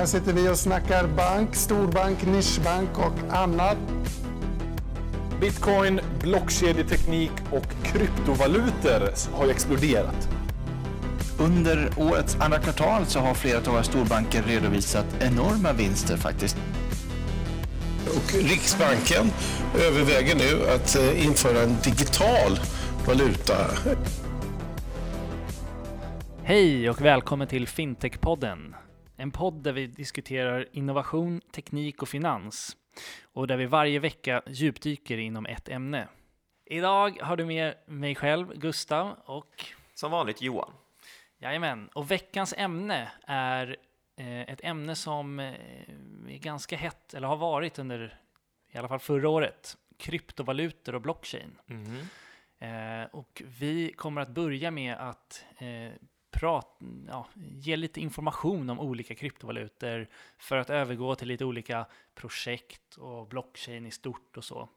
Här sitter vi och snackar bank, storbank, nischbank och annat. Bitcoin, blockkedjeteknik och kryptovalutor har ju exploderat. Under årets andra kvartal så har flera av våra storbanker redovisat enorma vinster faktiskt. Och Riksbanken överväger nu att eh, införa en digital valuta. Hej och välkommen till Fintech-podden. En podd där vi diskuterar innovation, teknik och finans. Och där vi varje vecka djupdyker inom ett ämne. Idag har du med mig själv, Gustav, och Som vanligt Johan. jajamän. Och veckans ämne är eh, ett ämne som eh, är ganska hett, eller har varit under i alla fall förra året. Kryptovalutor och blockchain. Eh, och vi kommer att börja med att prat, ja, ge lite information om olika kryptovalutor för att övergå till lite olika projekt och blockchain i stort och så.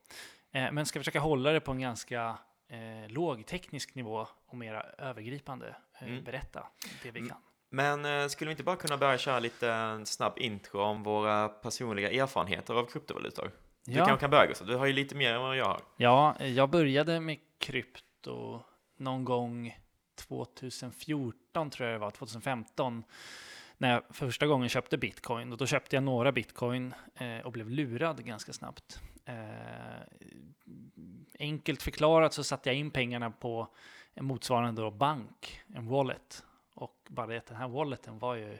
Eh, men ska försöka hålla det på en ganska eh, låg teknisk nivå och mera övergripande eh, Mm. berätta det vi kan. Men eh, skulle vi inte bara kunna börja köra lite snabb intro om våra personliga erfarenheter av kryptovalutor? Du Ja. kanske kan börja Gustav, du har ju lite mer än vad jag har. Ja, jag började med krypto någon gång 2014 tror jag det var, 2015. När jag för första gången köpte bitcoin. Och då köpte jag några bitcoin eh, och blev lurad ganska snabbt. Eh, enkelt förklarat så satte jag in pengarna på en motsvarande då bank, en wallet. Och bara det att den här walleten var ju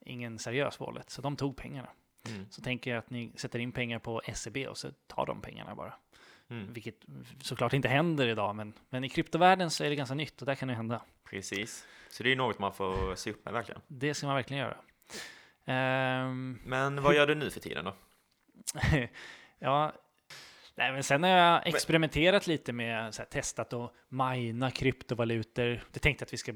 ingen seriös wallet, så de tog pengarna. Mm. Så tänker jag att ni sätter in pengar på SEB och så tar de pengarna bara. Mm. Vilket såklart inte händer idag, men, men i kryptovärlden så är det ganska nytt och där kan det hända. Precis. Så det är något man får se upp med verkligen. Det ska man verkligen göra. Ehm, Men vad gör du nu för tiden då? ja, nej, men sen har jag experimenterat lite med så här, testat och mina kryptovalutor. Det tänkte jag att vi ska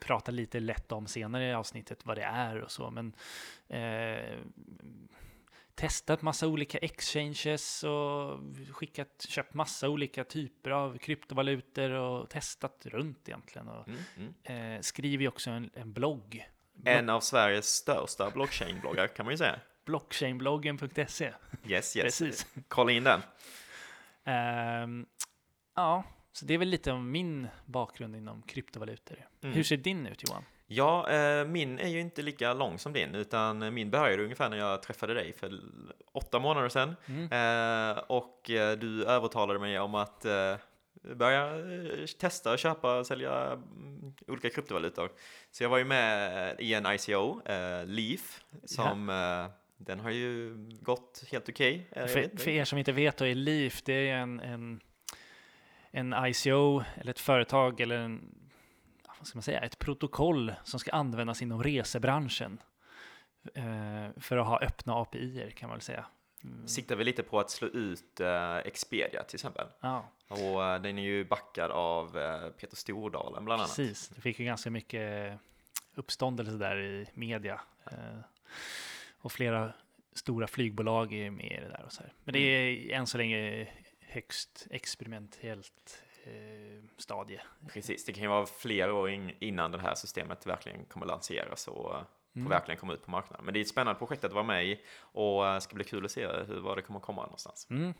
prata lite lätt om senare i avsnittet vad det är och så, men eh, testat massa olika exchanges och skickat, köpt massa olika typer av kryptovalutor och testat runt egentligen. Och, Mm. Mm. eh, skriver ju också en, en blogg. En av Sveriges största blockchain-bloggar kan man ju säga. Blockchainbloggen.se. Yes, yes. Precis. Kolla in den. Ehm, ja, så det är väl lite om min bakgrund inom kryptovalutor. Mm. Hur ser din ut Johan? Ja, eh, min är ju inte lika lång som din, utan min började ungefär när jag träffade dig för åtta månader sedan. Mm. Eh, och eh, du övertalade mig om att börja testa och köpa och sälja mm, olika kryptovalutor. Så jag var ju med i en ICO, Leaf, som eh, den har ju gått helt okej. Vet För, för er som inte vet, då är Leaf det är en, en, en ICO eller ett företag eller en, vad ska man säga, ett protokoll som ska användas inom resebranschen. Eh, för att ha öppna API kan man väl säga. Mm. Siktar vi lite på att slå ut eh, Expedia till exempel. Ja, Och eh, den är ju backad av eh, Peter Stordalen bland annat. precis. Det fick ju ganska mycket uppståndelse där i media. Eh, och flera stora flygbolag är med i det där och så här. Men det är än så länge högst experimentellt stadie. Precis, det kan ju vara flera år in, innan det här systemet verkligen kommer lanseras och eh, Mm. verkligen komma ut på marknaden. Men det är ett spännande projekt att vara med i och eh, ska bli kul att se hur, var det kommer komma någonstans. Mm.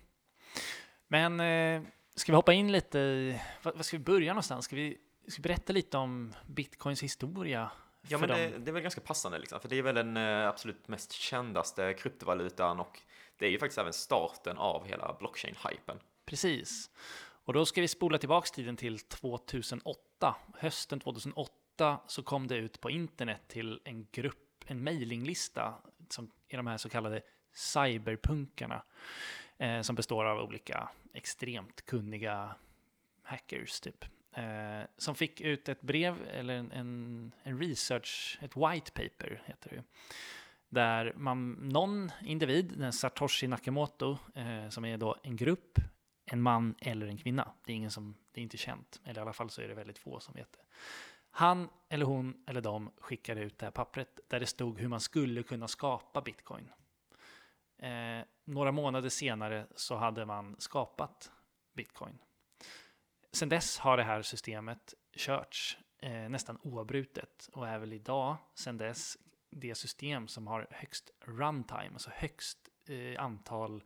Men eh, ska vi hoppa in lite i, vad, vad ska vi börja någonstans? Ska vi, ska vi berätta lite om bitcoins historia? Ja, men det, det är väl ganska passande liksom, för det är väl den eh, absolut mest kändaste kryptovalutan och det är ju faktiskt även starten av hela blockchain-hypen. Precis. Och då ska vi spola tillbaks tiden till 2008. Hösten 2008 så kom det ut på internet till en grupp, en mailinglista som är de här så kallade cyberpunkarna. Eh, som består av olika extremt kunniga hackers typ. Eh, som fick ut ett brev eller en, en, en research, ett white paper heter det ju. Där man, någon individ, den Satoshi Nakamoto, eh, som är då en grupp, en man eller en kvinna. Det är ingen som, det är inte känt, eller i alla fall så är det väldigt få som vet det. Han eller hon eller de skickade ut det här pappret där det stod hur man skulle kunna skapa bitcoin. Eh, några månader senare så hade man skapat bitcoin. Sen dess har det här systemet körts eh, nästan oavbrutet och är väl idag, sen dess, det system som har högst runtime, alltså högst eh, antal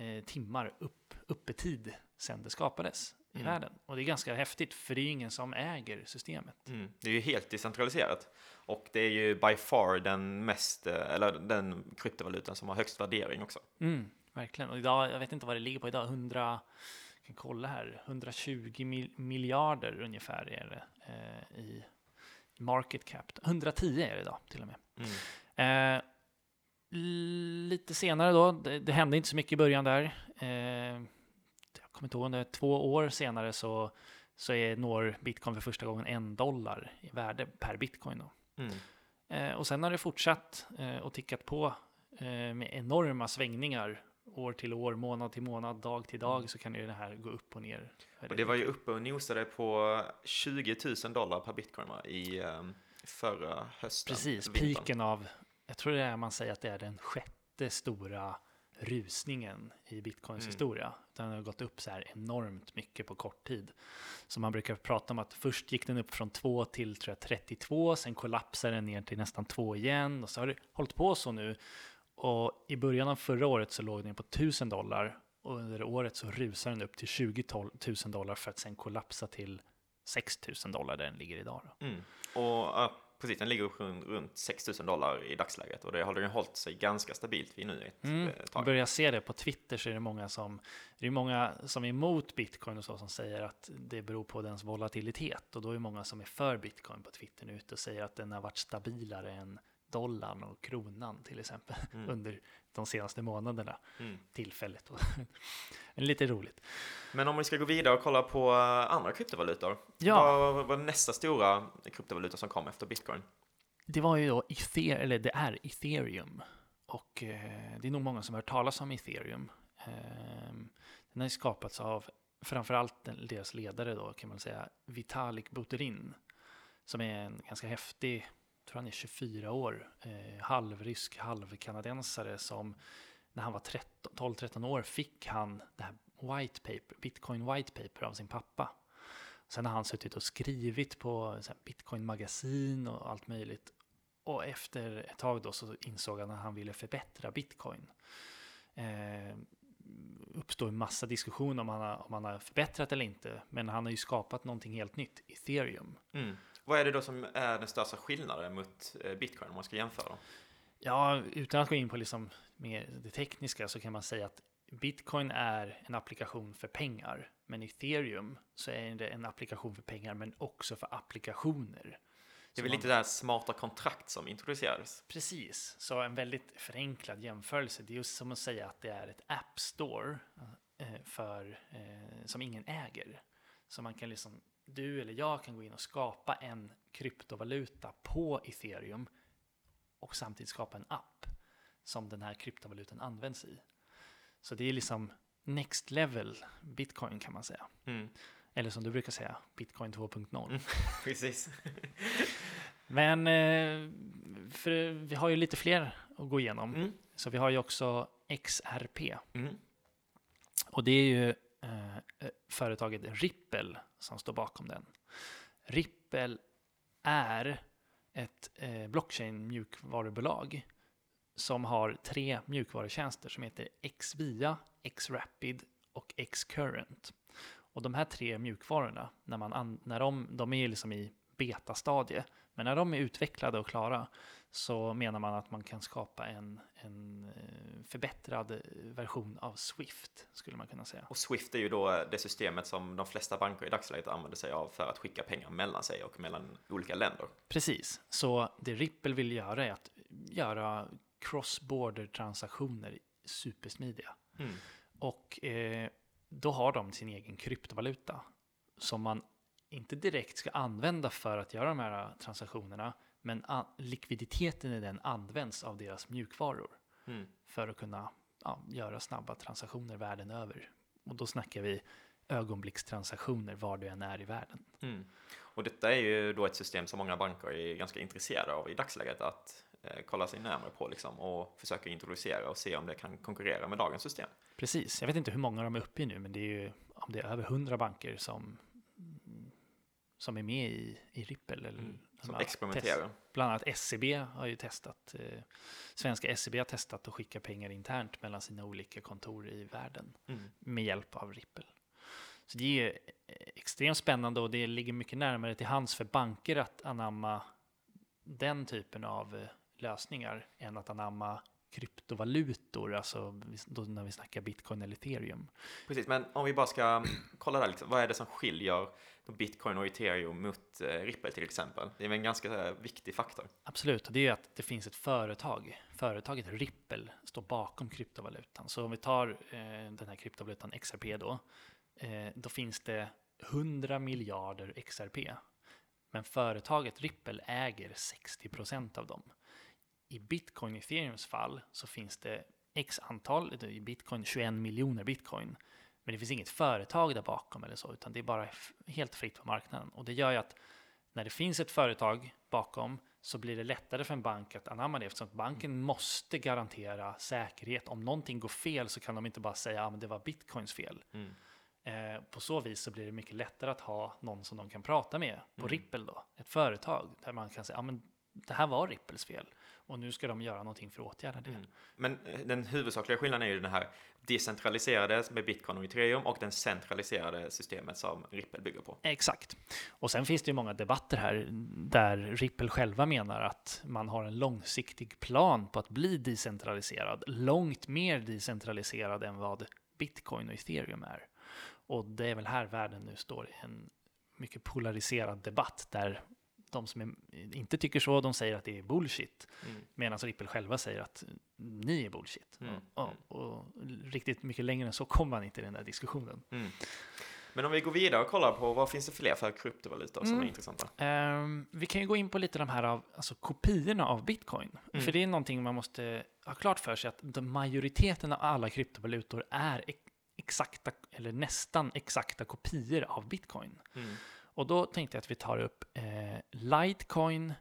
eh, timmar upp, uppetid sedan det skapades i Mm. världen. Och det är ganska häftigt, för det är ingen som äger systemet. Mm. Det är ju helt decentraliserat. Och det är ju by far den mest, eh, eller den kryptovalutan som har högst värdering också. Mm, verkligen. Och idag, jag vet inte vad det ligger på idag, 100, jag kan kolla här, 120 mil, miljarder ungefär är det eh, i market cap. 110 är det idag till och med. Mm. Eh, lite senare då, det, det hände inte så mycket i början där. Eh, jag kommer inte ihåg, om det är två år senare så, så är, når bitcoin för första gången en dollar i värde per bitcoin. Då. Mm. Eh, och sen har det fortsatt eh, och tickat på eh, med enorma svängningar. År till år, månad till månad, dag till dag så kan ju det här gå upp och ner. Och det var ju uppe och nosade på 20 000 dollar per bitcoin va? i um, förra hösten. Precis, vintern. piken av, jag tror det är man säger att det är den sjätte stora rusningen i bitcoins Mm. historia. Den har gått upp så här enormt mycket på kort tid. Så man brukar prata om att först gick den upp från 2 till tror jag, 32, sen kollapsade den ner till nästan 2 igen och så har det hållit på så nu. Och i början av förra året så låg den på 1000 dollar och under året så rusar den upp till 20 000 dollar för att sen kollapsa till 6000 dollar där den ligger idag. Mm. Och ja, precis, den ligger runt, runt 6 000 dollar i dagsläget. Och det har den hållit sig ganska stabilt vid nu ett Mm. eh, tag. börjar se det på Twitter så är det många som det är många som är emot bitcoin och så som säger att det beror på dens volatilitet och då är många som är för bitcoin på Twitter nu ute och säger att den har varit stabilare än dollarn och kronan till exempel Mm. under de senaste månaderna Mm. tillfället. Men lite roligt. Men om vi ska gå vidare och kolla på eh, andra kryptovalutor. Ja. Vad var nästa stora kryptovaluta som kom efter bitcoin? Det var ju då Ether, eller det är Ethereum. Och eh, det är nog många som har hört talas om Ethereum. Eh, den har ju skapats av framförallt deras ledare då kan man säga, Vitalik Buterin. Som är en ganska häftig, tror han är 24 år, eh, halvrysk, halvkanadensare som när han var 12-13 år fick han det här white paper, bitcoin white paper av sin pappa. Sen har han suttit och skrivit på bitcoin-magasin och allt möjligt. Och efter ett tag då så insåg han att han ville förbättra bitcoin. Eh, uppstår en massa diskussion om han, har, om han har förbättrat eller inte. Men han har ju skapat någonting helt nytt, ethereum. Mm. Vad är det då som är den största skillnaden mot eh, bitcoin om man ska jämföra dem? Ja, utan att gå in på liksom mer det tekniska så kan man säga att bitcoin är en applikation för pengar. Men ethereum så är det en applikation för pengar men också för applikationer. Det är väl lite det här smarta kontrakt som introducerades? Precis, så en väldigt förenklad jämförelse. Det är just som att säga att det är ett app store eh, för, eh, som ingen äger. Så man kan liksom, du eller jag kan gå in och skapa en kryptovaluta på ethereum och samtidigt skapa en app som den här kryptovalutan används i. Så det är liksom next level bitcoin kan man säga. Mm. Eller som du brukar säga, bitcoin 2.0. Mm. Precis. Men eh, vi har ju lite fler att gå igenom. Mm. Så vi har ju också XRP. Mm. Och det är ju Eh, eh, företaget Ripple som står bakom den. Ripple är ett eh, blockchain mjukvarubolag som har tre mjukvarutjänster som heter Xvia, Xrapid och Xcurrent. Och de här tre mjukvarorna, när man när de, de är liksom i betastadie, men när de är utvecklade och klara så menar man att man kan skapa en, en eh, förbättrad eh, version av Swift, skulle man kunna säga. Och Swift är ju då det systemet som de flesta banker i dagsläget använder sig av för att skicka pengar mellan sig och mellan olika länder. Precis, så det Ripple vill göra är att göra cross-border transaktioner supersmidiga. Mm. Och eh, då har de sin egen kryptovaluta som man inte direkt ska använda för att göra de här transaktionerna, men likviditeten i den används av deras mjukvaror Mm. för att kunna ja, göra snabba transaktioner världen över. Och då snackar vi ögonblickstransaktioner var du än är i världen. Mm. Och detta är ju då ett system som många banker är ganska intresserade av i dagsläget att eh, kolla sig närmare på liksom, och försöka introducera och se om det kan konkurrera med dagens system. Precis, jag vet inte hur många de är uppe i nu, men det är ju om det är över hundra banker som som är med i, i Ripple. Eller Mm. Som experimenterar. test- Bland annat SCB har ju testat, eh, svenska SCB har testat att skicka pengar internt mellan sina olika kontor i världen Mm. med hjälp av Ripple. Så det är eh, extremt spännande och det ligger mycket närmare till hands för banker att anamma den typen av eh, lösningar än att anamma kryptovalutor, alltså då när vi snackar bitcoin eller ethereum. Precis, men om vi bara ska kolla där, liksom, vad är det som skiljer bitcoin och ethereum mot eh, Ripple till exempel? Det är en ganska här, viktig faktor. Absolut, och det är att det finns ett företag. Företaget Ripple står bakom kryptovalutan. Så om vi tar eh, den här kryptovalutan XRP då, eh, då finns det 100 miljarder XRP. Men företaget Ripple äger 60 procent av dem. I bitcoin ethereums fall så finns det x antal, i bitcoin 21 miljoner bitcoin. Men det finns inget företag där bakom eller så, utan det är bara helt fritt på marknaden. Och det gör ju att när det finns ett företag bakom så blir det lättare för en bank att anamma det eftersom att banken måste garantera säkerhet. Om någonting går fel så kan de inte bara säga att ah, men det var bitcoins fel. Mm. Eh, på så vis så blir det mycket lättare att ha någon som de kan prata med på Mm. Ripple då, ett företag där man kan säga att ah, men det här var Ripples fel och nu ska de göra någonting för att åtgärda det. Mm. Men eh, den huvudsakliga skillnaden är ju den här decentraliserade med bitcoin och ethereum och den centraliserade systemet som Ripple bygger på. Exakt. Och sen finns det ju många debatter här där Ripple själva menar att man har en långsiktig plan på att bli decentraliserad. Långt mer decentraliserad än vad bitcoin och ethereum är. Och det är väl här världen nu står i en mycket polariserad debatt där de som är, inte tycker så, de säger att det är bullshit. Mm. Medan Ripple själva säger att ni är bullshit. Mm. Och, och, och riktigt mycket längre än så kommer man inte i den där diskussionen. Mm. Men om vi går vidare och kollar på vad finns det fler för kryptovalutor som Mm. är intressanta? Ehm, vi kan ju gå in på lite de här av, alltså kopiorna av bitcoin. Mm. För det är någonting man måste ha klart för sig att majoriteten av alla kryptovalutor är ex- exakta, eller nästan exakta kopior av bitcoin. Och då tänkte jag att vi tar upp eh, Litecoin,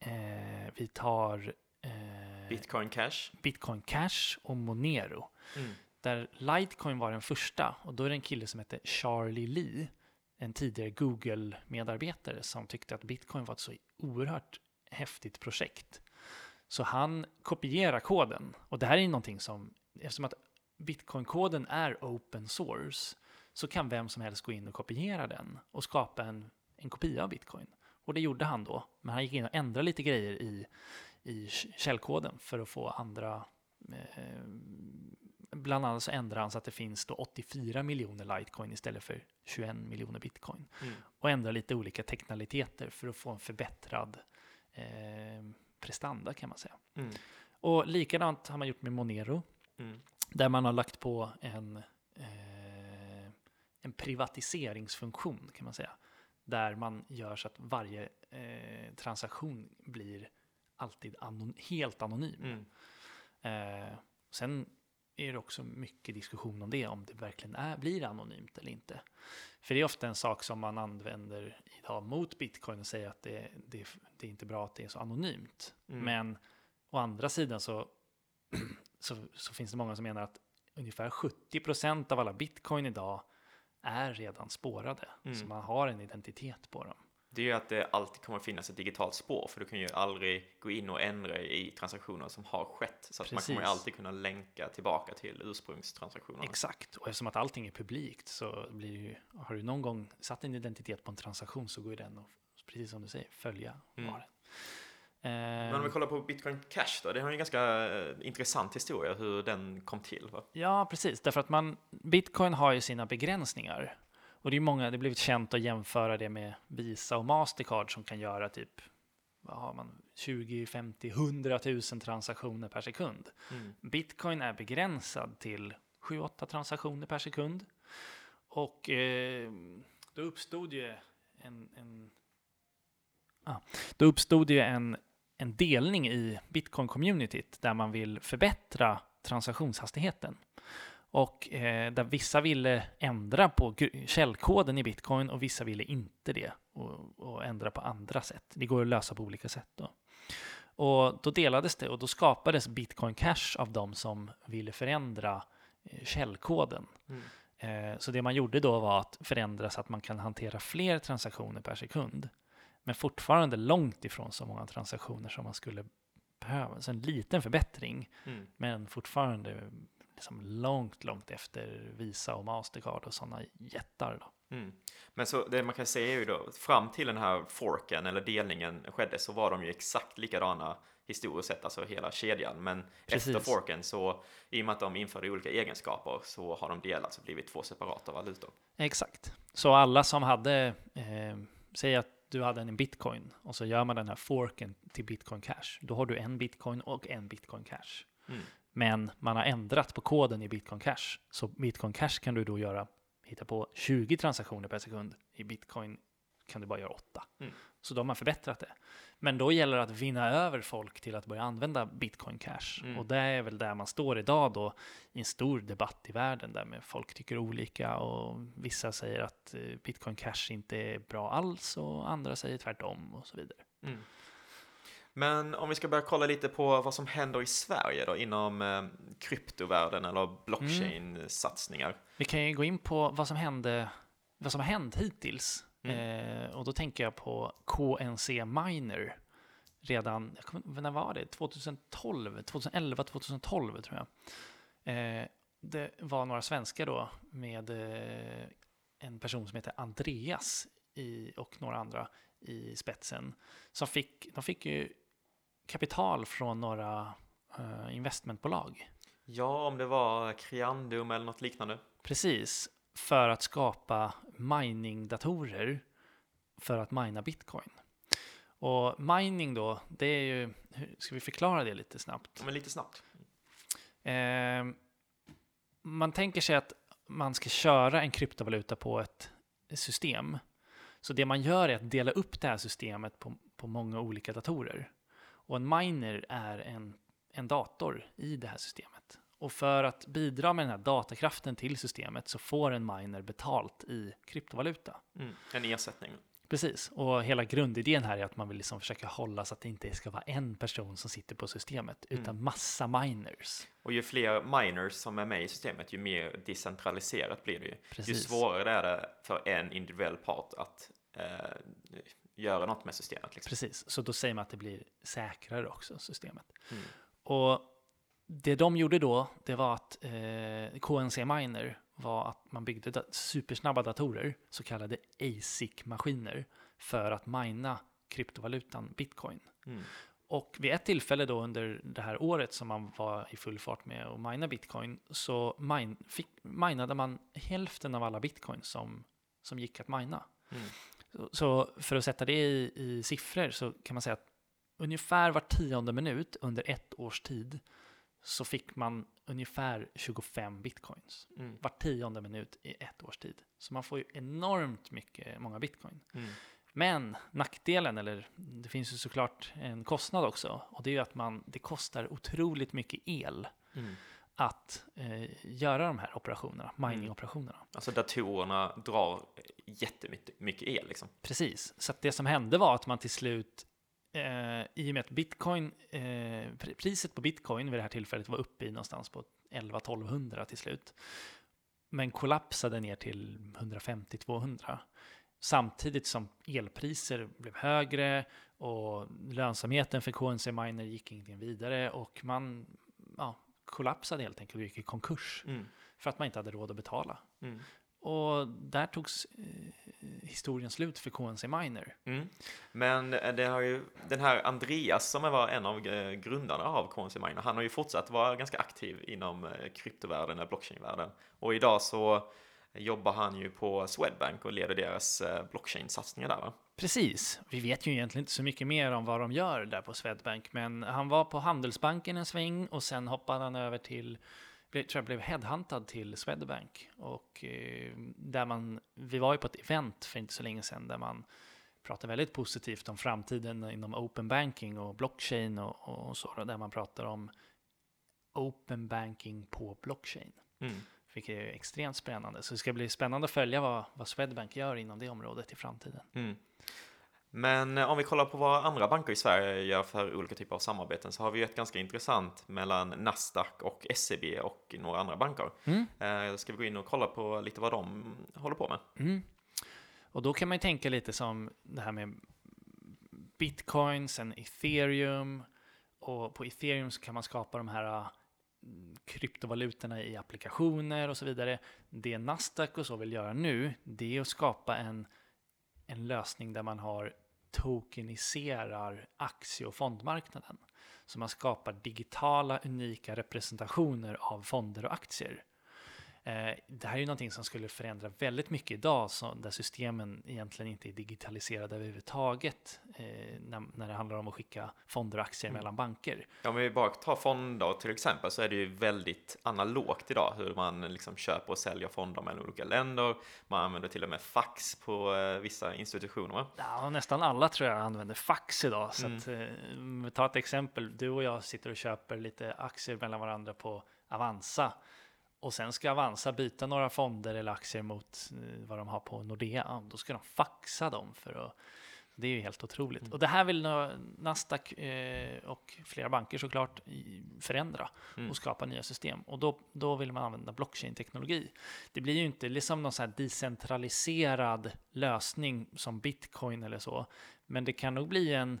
eh, vi tar eh, Bitcoin Cash. Bitcoin Cash och Monero. Mm. Där Litecoin var den första och då är det en kille som heter Charlie Lee, en tidigare Google-medarbetare som tyckte att Bitcoin var ett så oerhört häftigt projekt. Så han kopierar koden och det här är någonting som, eftersom att Bitcoin-koden är open source så kan vem som helst gå in och kopiera den och skapa en, en kopia av Bitcoin. Och det gjorde han då, men han gick in och ändrade lite grejer i, i källkoden för att få andra eh, bland annat så ändrar han så att det finns då 84 miljoner Litecoin istället för 21 miljoner bitcoin. Mm. Och ändrar lite olika teknikaliteter för att få en förbättrad eh, prestanda kan man säga. Mm. Och likadant har man gjort med Monero, Mm. där man har lagt på en, en privatiseringsfunktion kan man säga. Där man gör så att varje eh, transaktion blir alltid anon helt anonym. Mm. Eh, sen är det också mycket diskussion om det, om det verkligen är, blir anonymt eller inte. För det är ofta en sak som man använder idag mot bitcoin och säger att det, det, det är inte bra att det är så anonymt. Mm. Men å andra sidan så, så, så finns det många som menar att ungefär 70% av alla bitcoin idag är redan spårade. Mm. Så man har en identitet på dem. Det är ju att det alltid kommer finnas ett digitalt spår, för du kan ju aldrig gå in och ändra i transaktioner som har skett. Så att man kommer ju alltid kunna länka tillbaka till ursprungstransaktionerna. Exakt, och eftersom att allting är publikt så blir ju, har du någon gång satt en identitet på en transaktion så går ju den att, precis som du säger, följa Mm. var den. Men om vi Eh, kollar på Bitcoin Cash då, det har ju en ganska eh, intressant historia hur den kom till. Va? ja, precis, därför att man, bitcoin har ju sina begränsningar. Och det är många, det har blivit känt att jämföra det med Visa och Mastercard som kan göra typ vad har man, 20, 50, 100 000 transaktioner per sekund. Mm. Bitcoin är begränsad till 7-8 transaktioner per sekund. Och eh, då uppstod ju en, en, ah, då uppstod ju en, en delning i Bitcoin-communityt där man vill förbättra transaktionshastigheten. Och eh, där vissa ville ändra på källkoden i Bitcoin och vissa ville inte det och, och ändra på andra sätt. Det går att lösa på olika sätt då. Och då delades det och då skapades Bitcoin Cash av de som ville förändra eh, källkoden. Mm. Eh, så det man gjorde då var att förändra så att man kan hantera fler transaktioner per sekund. Men fortfarande långt ifrån så många transaktioner som man skulle behöva. Så en liten förbättring, Mm. men fortfarande liksom långt, långt efter Visa och Mastercard och sådana jättar. Då. Mm. Men så det man kan säga är ju då, fram till den här forken eller delningen skedde så var de ju exakt likadana historiskt sett, alltså hela kedjan. Men Precis. efter forken så, i och med att de införde olika egenskaper, så har de delats och blivit två separata valutor. Exakt. Så alla som hade, eh, säg att du hade en bitcoin och så gör man den här forken till bitcoin cash. Då har du en bitcoin och en bitcoin cash. Mm. Men man har ändrat på koden i bitcoin cash. Så bitcoin cash kan du då göra, hitta på 20 transaktioner per sekund. I bitcoin kan du bara göra 8. Mm. Så de har förbättrat det. Men då gäller det att vinna över folk till att börja använda bitcoin cash. Mm. Och det är väl där man står idag då i en stor debatt i världen där med folk tycker olika och vissa säger att eh, bitcoin cash inte är bra alls och andra säger tvärtom och så vidare. Mm. Men om vi ska börja kolla lite på vad som händer i Sverige då inom eh, kryptovärlden eller blockchain-satsningar. Vi kan ju gå in på vad som hände, vad som har hänt hittills. Mm. Eh, och då tänker jag på KNC Miner. Redan, jag kommer, när var det? 2012, 2011, 2012 tror jag. Eh, det var några svenskar då med eh, en person som heter Andreas i, och några andra i spetsen. Som fick, de fick ju kapital från några eh, investmentbolag. Ja, om det var Creandum eller något liknande. Precis, för att skapa miningdatorer för att mina bitcoin. Och mining då, det är ju, ska vi förklara det lite snabbt? Men lite snabbt. Eh, man tänker sig att man ska köra en kryptovaluta på ett system. Så det man gör är att dela upp det här systemet på, på många olika datorer. Och en miner är en, en dator i det här systemet. Och för att bidra med den här datakraften till systemet så får en miner betalt i kryptovaluta. Mm. En ersättning. Precis, och hela grundidén här är att man vill liksom försöka hålla så att det inte ska vara en person som sitter på systemet, utan massa miners. Och ju fler miners som är med i systemet, ju mer decentraliserat blir det ju. Ju Precis. svårare är det för en individuell part att eh, göra något med systemet. Liksom. Precis, så då säger man att det blir säkrare också, systemet. Mm. Och det de gjorde då, det var att eh, KNC Miner var att man byggde da- supersnabba datorer, så kallade ASIC-maskiner, för att mina kryptovalutan bitcoin. Mm. Och vid ett tillfälle då under det här året som man var i full fart med att mina bitcoin, så min, fick, minade man hälften av alla bitcoin som, som gick att mina. Mm. Så, så för att sätta det i, i siffror så kan man säga att ungefär var tionde minut under ett års tid så fick man ungefär 25 bitcoins. Mm. Var tionde minut i ett års tid. Så man får ju enormt mycket, många bitcoin. Mm. Men nackdelen, eller det finns ju såklart en kostnad också, och det är ju att man, det kostar otroligt mycket el Mm. att eh, göra de här operationerna, miningoperationerna. Alltså datorerna drar jättemycket mycket el liksom. Precis, så att det som hände var att man till slut, eh, i och med att bitcoin, eh, pr- priset på bitcoin vid det här tillfället var uppe i någonstans på 11-1200 till slut, men kollapsade ner till 150-200. Samtidigt som elpriser blev högre och lönsamheten för KNC Miner gick inte vidare och man ja, kollapsade helt enkelt och gick i konkurs Mm. för att man inte hade råd att betala. Mm. Och där togs eh, historien slut för KNC Miner. Mm. Men eh, det har ju, den här Andreas som var en av eh, grundarna av KNC Miner, han har ju fortsatt vara ganska aktiv inom eh, kryptovärlden, eller blockchain-världen. Och idag så jobbar han ju på Swedbank och leder deras blockchain-satsningar där va? Precis, vi vet ju egentligen inte så mycket mer om vad de gör där på Swedbank, men han var på Handelsbanken en sväng och sen hoppade han över till, tror jag blev headhuntad till Swedbank. Och eh, där man, vi var ju på ett event för inte så länge sedan där man pratade väldigt positivt om framtiden inom open banking och blockchain och, och så, där man pratar om open banking på blockchain. Mm. Vilket är extremt spännande. Så det ska bli spännande att följa vad, vad Swedbank gör inom det området i framtiden. Mm. Men eh, om vi kollar på vad andra banker i Sverige gör för olika typer av samarbeten så har vi ett ganska intressant mellan Nasdaq och SEB och några andra banker. Mm. Eh, ska vi gå in och kolla på lite vad de håller på med? Mm. Och då kan man ju tänka lite som det här med bitcoin, sen ethereum. Och på ethereum så kan man skapa de här mm, kryptovalutorna i applikationer och så vidare. Det Nasdaq och så vill göra nu, det är att skapa en, en lösning där man har tokeniserar aktie och fondmarknaden. Så man skapar digitala unika representationer av fonder och aktier. Eh, det här är ju någonting som skulle förändra väldigt mycket idag, så, där systemen egentligen inte är digitaliserade överhuvudtaget eh, när, när det handlar om att skicka fonder och aktier Mm. mellan banker. Ja, Om vi bara tar fonder till exempel så är det ju väldigt analogt idag hur man liksom köper och säljer fonder mellan olika länder. Man använder till och med fax på eh, vissa institutioner. Ja, nästan alla tror jag använder fax idag. Så Mm. att, eh, tar ett exempel. Du och jag sitter och köper lite aktier mellan varandra på Avanza. Och sen ska Avanza byta några fonder eller aktier mot eh, vad de har på Nordea. Då ska de faxa dem för att det är ju helt otroligt. Mm. Och det här vill Nasdaq eh, och flera banker såklart förändra Mm. och skapa nya system. Och då, då vill man använda blockchain-teknologi. Det blir ju inte liksom någon så här decentraliserad lösning som bitcoin eller så. Men det kan nog bli en,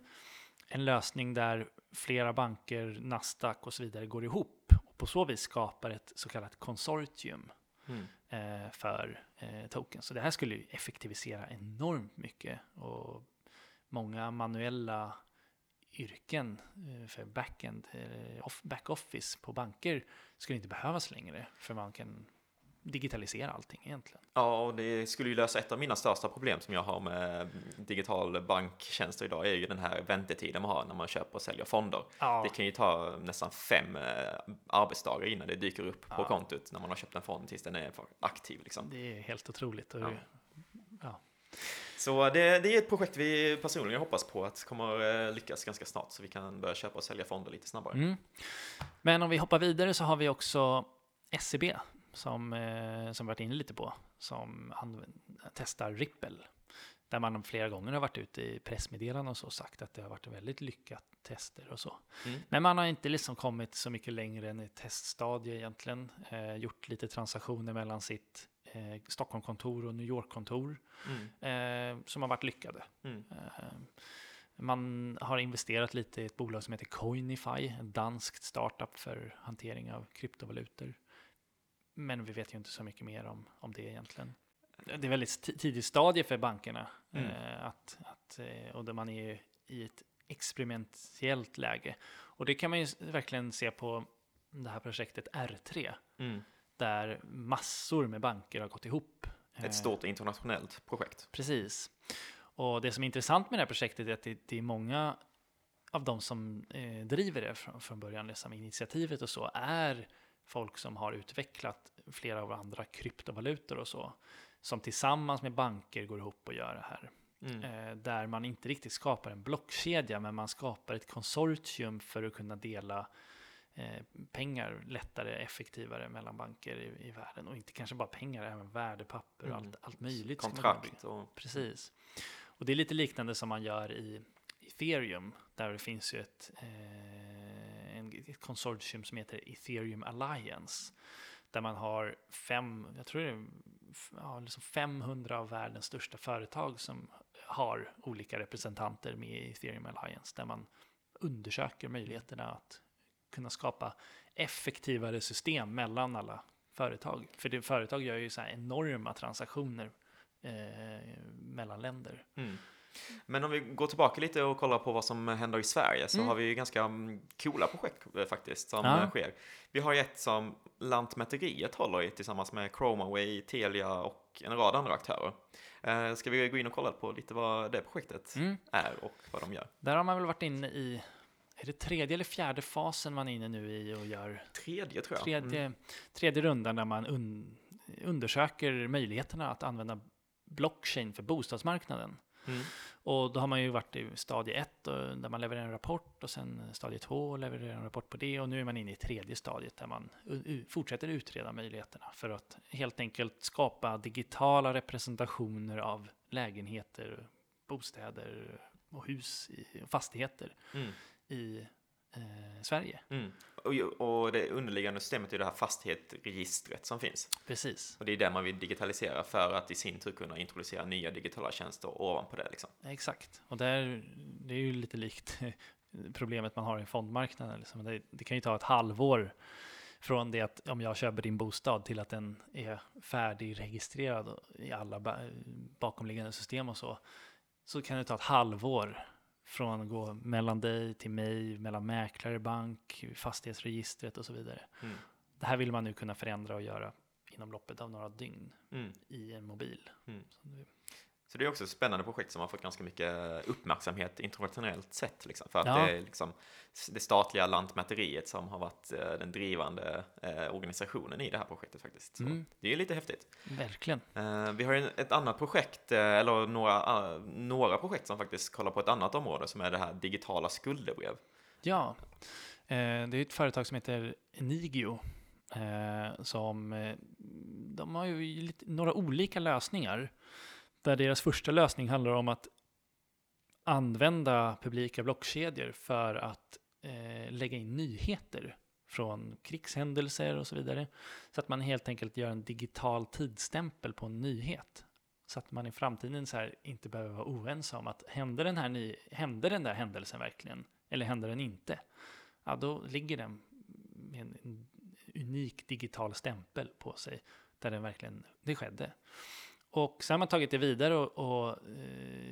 en lösning där flera banker, Nasdaq och så vidare går ihop på så vis skapar ett så kallat konsortium Mm. eh, för eh, token. Så det här skulle ju effektivisera enormt mycket och många manuella yrken eh, för backend, eh, off, backoffice på banker skulle inte behövas längre för man kan digitalisera allting egentligen. Ja, och det skulle ju lösa ett av mina största problem som jag har med digital banktjänster idag är ju den här väntetiden man har när man köper och säljer fonder. Ja, Det kan ju ta nästan fem eh, arbetsdagar innan det dyker upp på Ja. kontot när man har köpt en fond tills den är aktiv. Liksom. det är helt otroligt. Ja. ja. Så det, det är ett projekt vi personligen hoppas på att kommer eh, lyckas ganska snart så vi kan börja köpa och sälja fonder lite snabbare. Mm. Men om vi hoppar vidare så har vi också SEB som, eh, som vi varit inne lite på, som testar Ripple. Där man flera gånger har varit ute i pressmeddelanden och så sagt att det har varit väldigt lyckat tester och så. Mm. Men man har inte liksom kommit så mycket längre än i teststadie egentligen. Eh, gjort lite transaktioner mellan sitt eh, Stockholmkontor och New York-kontor Mm. eh, som har varit lyckade. Mm. Eh, Man har investerat lite i ett bolag som heter Coinify, en danskt startup för hantering av kryptovalutor. Men vi vet ju inte så mycket mer om, om det egentligen. Det är väldigt ti- tidigt stadie för bankerna. Mm. Eh, att, att, eh, och där man är i ett experimentellt läge. Och det kan man ju verkligen se på det här projektet R3, Mm. där massor med banker har gått ihop. Eh, Ett stort internationellt projekt. Precis. Och det som är intressant med det här projektet är att det, det är många av de som eh, driver det från, från början, liksom initiativet och så, är folk som har utvecklat flera av andra kryptovalutor och så, som tillsammans med banker går ihop och gör det här. Mm. Eh, där man inte riktigt skapar en blockkedja, men man skapar ett konsortium för att kunna dela eh, pengar lättare, effektivare mellan banker i, i världen. Och inte kanske bara pengar, även värdepapper och Mm. allt, allt möjligt. Kontrakt och... Precis. Och det är lite liknande som man gör i Ethereum, där det finns ju ett, eh, ett konsortium som heter Ethereum Alliance, där man har fem, jag tror det är ja, liksom 500 av världens största företag som har olika representanter med i Ethereum Alliance, där man undersöker möjligheterna att kunna skapa effektivare system mellan alla företag. För det, företag gör ju så här enorma transaktioner eh, mellan länder. Mm. Men om vi går tillbaka lite och kollar på vad som händer i Sverige så Mm. har vi ju ganska mm, coola projekt eh, faktiskt som Ja. eh, sker. Vi har ju ett som Lantmäteriet håller i tillsammans med Chromaway, Telia och en rad andra aktörer. Eh, ska vi gå in och kolla på lite vad det projektet Mm. är och vad de gör? Där har man väl varit inne i, är det tredje eller fjärde fasen man är inne nu i och gör Tredje tror jag. tredje, Mm. tredje rundan där man un, undersöker möjligheterna att använda blockchain för bostadsmarknaden. Mm. Och då har man ju varit i stadie ett och- där man levererar en rapport och sen stadie två och levererar en rapport på det och nu är man inne i tredje stadiet där man fortsätter utreda möjligheterna för att helt enkelt skapa digitala representationer av lägenheter bostäder och hus, och fastigheter Mm. i eh, Sverige. Mm. Och, och det underliggande systemet är det här fastighetsregistret som finns. Precis, Och det är det man vill digitalisera för att i sin tur kunna introducera nya digitala tjänster ovanpå det. Liksom. exakt. Och där, det är ju lite likt problemet man har i fondmarknaden. Liksom. Det, det kan ju ta ett halvår från det att om jag köper din bostad till att den är färdigregistrerad i alla ba bakomliggande system och så. Så kan det ta ett halvår från att gå mellan dig till mig, mellan mäklare, bank, fastighetsregistret och så vidare. Mm. Det här vill man nu kunna förändra och göra inom loppet av några dygn Mm. i en mobil. Mm. Så det, är också ett spännande projekt som har fått ganska mycket uppmärksamhet internationellt sett. Liksom, för att Ja. det är liksom det statliga Lantmäteriet som har varit eh, den drivande eh, organisationen i det här projektet faktiskt. Så Mm. Det är lite häftigt. verkligen. Eh, vi har ju ett annat projekt, eller några, ah, några projekt som faktiskt kollar på ett annat område som är det här digitala skuldebrev. Ja, det är ett företag som heter Enigio. Som, de har ju lite, några olika lösningar. Där deras första lösning handlar om att använda publika blockkedjor för att eh, lägga in nyheter från krigshändelser och så vidare. Så att man helt enkelt gör en digital tidsstämpel på en nyhet. Så att man i framtiden så här inte behöver vara oense om att hände den, här ny, hände den där händelsen verkligen? Eller hände den inte? Ja, då ligger den med en, en unik digital stämpel på sig där den verkligen, det skedde. Och sen har man tagit det vidare och, och eh,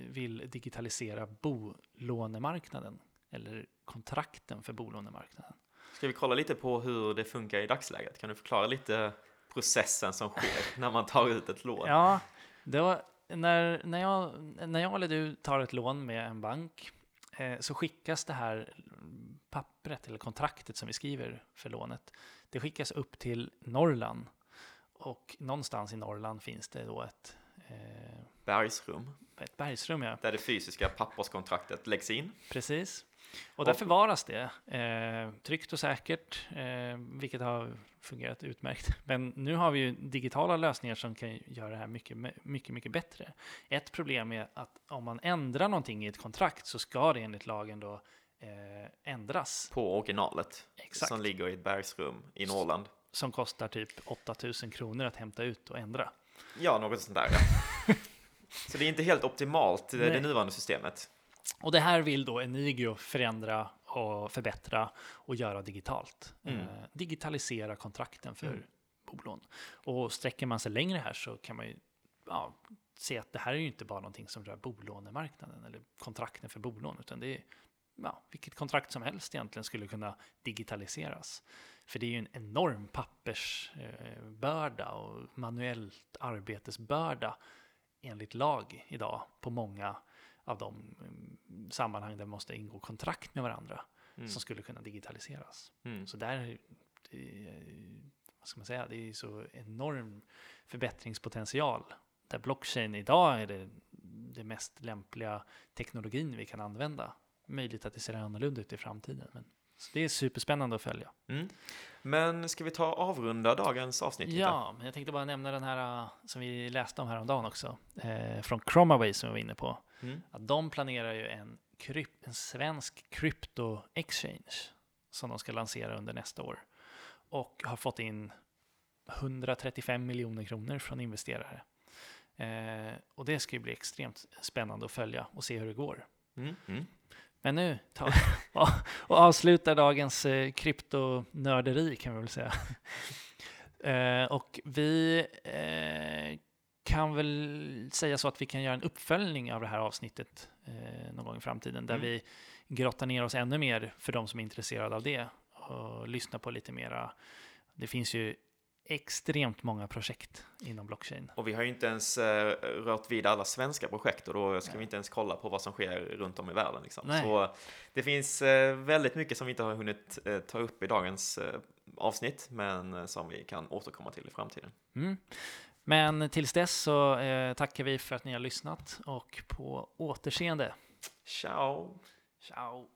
vill digitalisera bolånemarknaden eller kontrakten för bolånemarknaden. Ska vi kolla lite på hur det funkar i dagsläget? Kan du förklara lite processen som sker när man tar ut ett lån? Ja, då, när, när, jag, när jag eller du tar ett lån med en bank eh, så skickas det här pappret eller kontraktet som vi skriver för lånet. Det skickas upp till Norrland och någonstans i Norrland finns det då ett, eh, Bergsrum, ett bergsrum. Ja. där det fysiska papperskontraktet läggs in. Precis. Och där Och- förvaras det eh, tryggt och säkert, eh, vilket har fungerat utmärkt. Men nu har vi ju digitala lösningar som kan göra det här mycket, mycket, mycket bättre. Ett problem är att om man ändrar någonting i ett kontrakt så ska det enligt lagen då eh, ändras. på originalet Exakt. som ligger i ett bergsrum i Norrland. Som kostar typ 8000 kronor att hämta ut och ändra. Ja, något sånt där. Ja. Så det är inte helt optimalt, det, det Nej. nuvarande systemet. Och det här vill då Enigio förändra och förbättra och göra digitalt. Mm. Eh, digitalisera kontrakten för Mm. bolån. Och sträcker man sig längre här så kan man ju ja, se att det här är ju inte bara någonting som rör bolånemarknaden eller kontrakten för bolån, utan det är ja, vilket kontrakt som helst egentligen skulle kunna digitaliseras. För det är ju en enorm pappersbörda och manuellt arbetesbörda enligt lag idag på många av de mm, sammanhang där det måste ingå kontrakt med varandra Mm. som skulle kunna digitaliseras. Mm. Så där, är- vad ska man säga, det är så enorm förbättringspotential. Där blockchain idag är det, det mest lämpliga teknologin vi kan använda. Möjligt att det ser annorlunda ut i framtiden. Men, så det är superspännande att följa. Mm. Men ska vi ta avrunda dagens avsnitt? lite? Ja, men jag tänkte bara nämna den här uh, som vi läste om häromdagen också. Eh, från Chromaway som vi var inne på. Mm. Att de planerar ju en, kryp, en svensk crypto exchange som de ska lansera under nästa år. Och har fått in 135 miljoner kronor från investerare. Eh, och det ska ju bli extremt spännande att följa och se hur det går. Mm. Mm. Men nu tar vi och, avslutar dagens eh, kryptonörderi kan vi väl säga. eh, och vi eh, kan väl säga så att vi kan göra en uppföljning av det här avsnittet någon gång i framtiden där Mm. vi grottar ner oss ännu mer för de som är intresserade av det och lyssnar på lite mera. Det finns ju extremt många projekt inom blockchain. Och vi har ju inte ens eh, rört vid alla svenska projekt och då ska vi inte ens kolla på vad som sker runt om i världen. Liksom. Nej. Så det finns eh, väldigt mycket som vi inte har hunnit eh, ta upp i dagens eh, avsnitt, men eh, som vi kan återkomma till i framtiden. Mm. Men tills dess så eh, tackar vi för att ni har lyssnat och på återseende. Ciao! Ciao!